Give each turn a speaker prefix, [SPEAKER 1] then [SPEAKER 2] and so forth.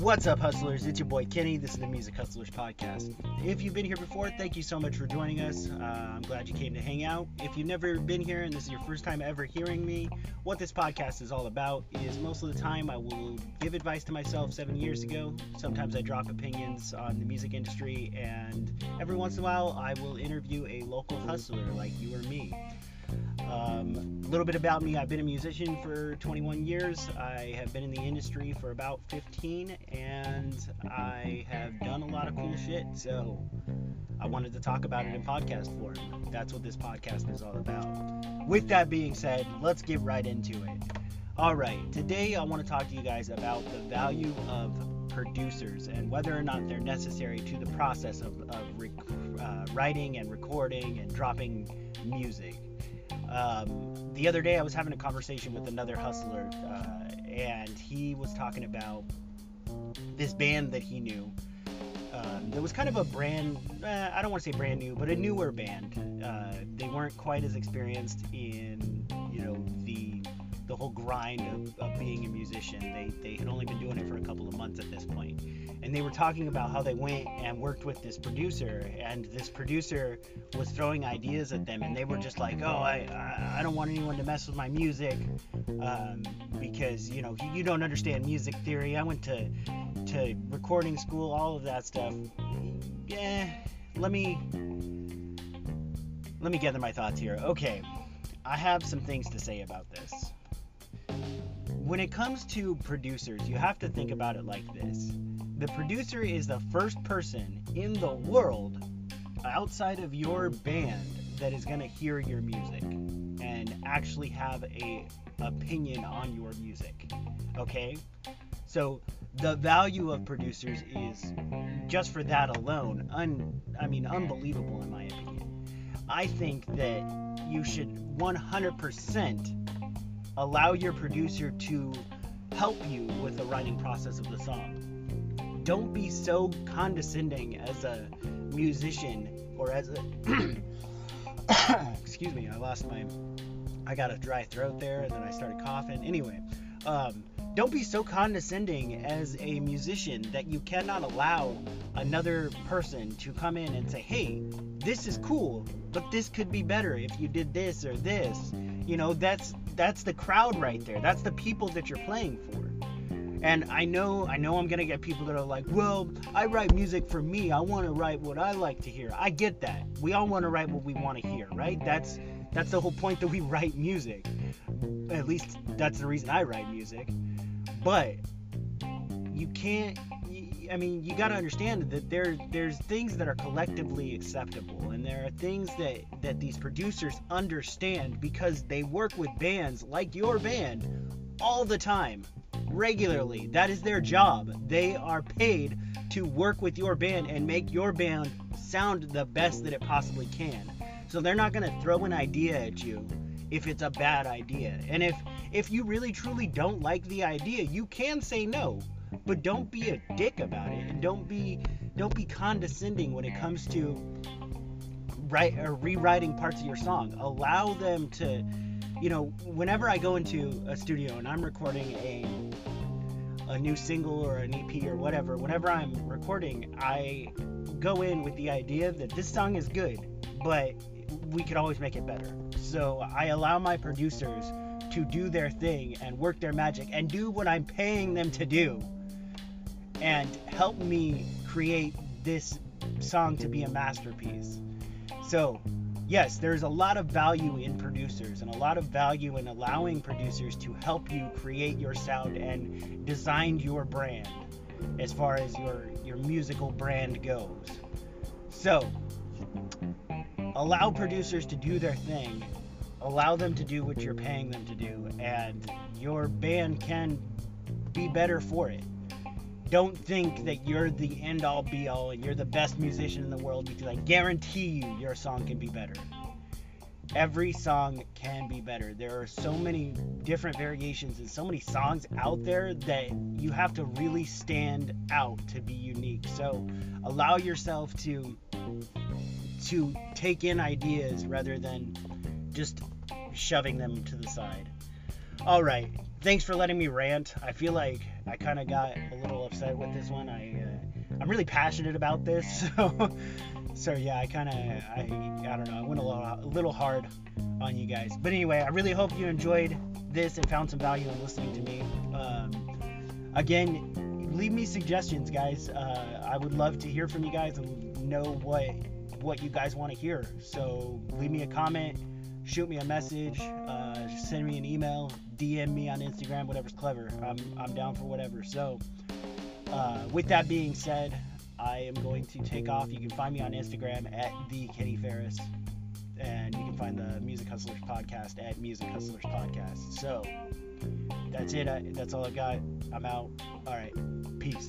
[SPEAKER 1] What's up, hustlers? It's your boy Kenny. This is the Music Hustlers Podcast. If you've been here before, thank you so much for joining us. Uh, I'm glad you came to hang out. If you've never been here and this is your first time ever hearing me, what this podcast is all about is most of the time I will give advice to myself seven years ago. Sometimes I drop opinions on the music industry, and every once in a while I will interview a local hustler like you or me. Um, a little bit about me I've been a musician for 21 years. I have been in the industry for about 15, and I have done a lot of cool shit. So I wanted to talk about it in podcast form. That's what this podcast is all about. With that being said, let's get right into it. All right, today I want to talk to you guys about the value of producers and whether or not they're necessary to the process of, of rec- uh, writing and recording and dropping music. Um, the other day, I was having a conversation with another hustler, uh, and he was talking about this band that he knew. Um, was kind of a brand, uh, I don't want to say brand new, but a newer band. Uh, they weren't quite as experienced in, you know, the the whole grind of, of being a musician. They, they had only been doing it for a couple of months at this point. And they were talking about how they went and worked with this producer, and this producer was throwing ideas at them, and they were just like, oh, I, I, don't want anyone to mess with my music um, because, you know, you don't understand music theory. I went to, to recording school, all of that stuff. Yeah, let me let me gather my thoughts here. Okay, I have some things to say about this when it comes to producers, you have to think about it like this the producer is the first person in the world outside of your band that is going to hear your music and actually have a opinion on your music okay so the value of producers is just for that alone un, i mean unbelievable in my opinion i think that you should 100% allow your producer to help you with the writing process of the song. Don't be so condescending as a musician or as a excuse me, I lost my I got a dry throat there and then I started coughing. Anyway, um, don't be so condescending as a musician that you cannot allow another person to come in and say, hey, this is cool, but this could be better if you did this or this. You know, that's that's the crowd right there. That's the people that you're playing for. And I know I know I'm to get people that are like, "Well, I write music for me. I want to write what I like to hear." I get that. We all want to write what we want to hear, right? That's that's the whole point that we write music. At least that's the reason I write music. But you can't I mean, you got to understand that there there's things that are collectively acceptable, and there are things that that these producers understand because they work with bands like your band all the time, regularly. That is their job. They are paid to work with your band and make your band sound the best that it possibly can. So they're not going to throw an idea at you if it's a bad idea. And if if you really truly don't like the idea, you can say no but don't be a dick about it and don't be don't be condescending when it comes to write or rewriting parts of your song allow them to you know whenever i go into a studio and i'm recording a a new single or an ep or whatever whenever i'm recording i go in with the idea that this song is good but we could always make it better so i allow my producers to do their thing and work their magic and do what i'm paying them to do and help me create this song to be a masterpiece. So, yes, there's a lot of value in producers and a lot of value in allowing producers to help you create your sound and design your brand as far as your your musical brand goes. So, allow producers to do their thing. Allow them to do what you're paying them to do and your band can be better for it don't think that you're the end all be all and you're the best musician in the world because I guarantee you your song can be better. Every song can be better. There are so many different variations and so many songs out there that you have to really stand out to be unique. So allow yourself to to take in ideas rather than just shoving them to the side. All right. Thanks for letting me rant. I feel like I kind of got a little upset with this one. I uh, I'm really passionate about this, so so yeah, I kind of I I don't know. I went a little a little hard on you guys, but anyway, I really hope you enjoyed this and found some value in listening to me. Um, again, leave me suggestions, guys. Uh, I would love to hear from you guys and know what what you guys want to hear. So leave me a comment, shoot me a message, uh, send me an email, DM me on Instagram, whatever's clever. I'm I'm down for whatever. So uh, with that being said, I am going to take off. You can find me on Instagram at the Kenny Ferris, and you can find the Music Hustlers podcast at Music Hustlers Podcast. So that's it. I, that's all I got. I'm out. All right. Peace.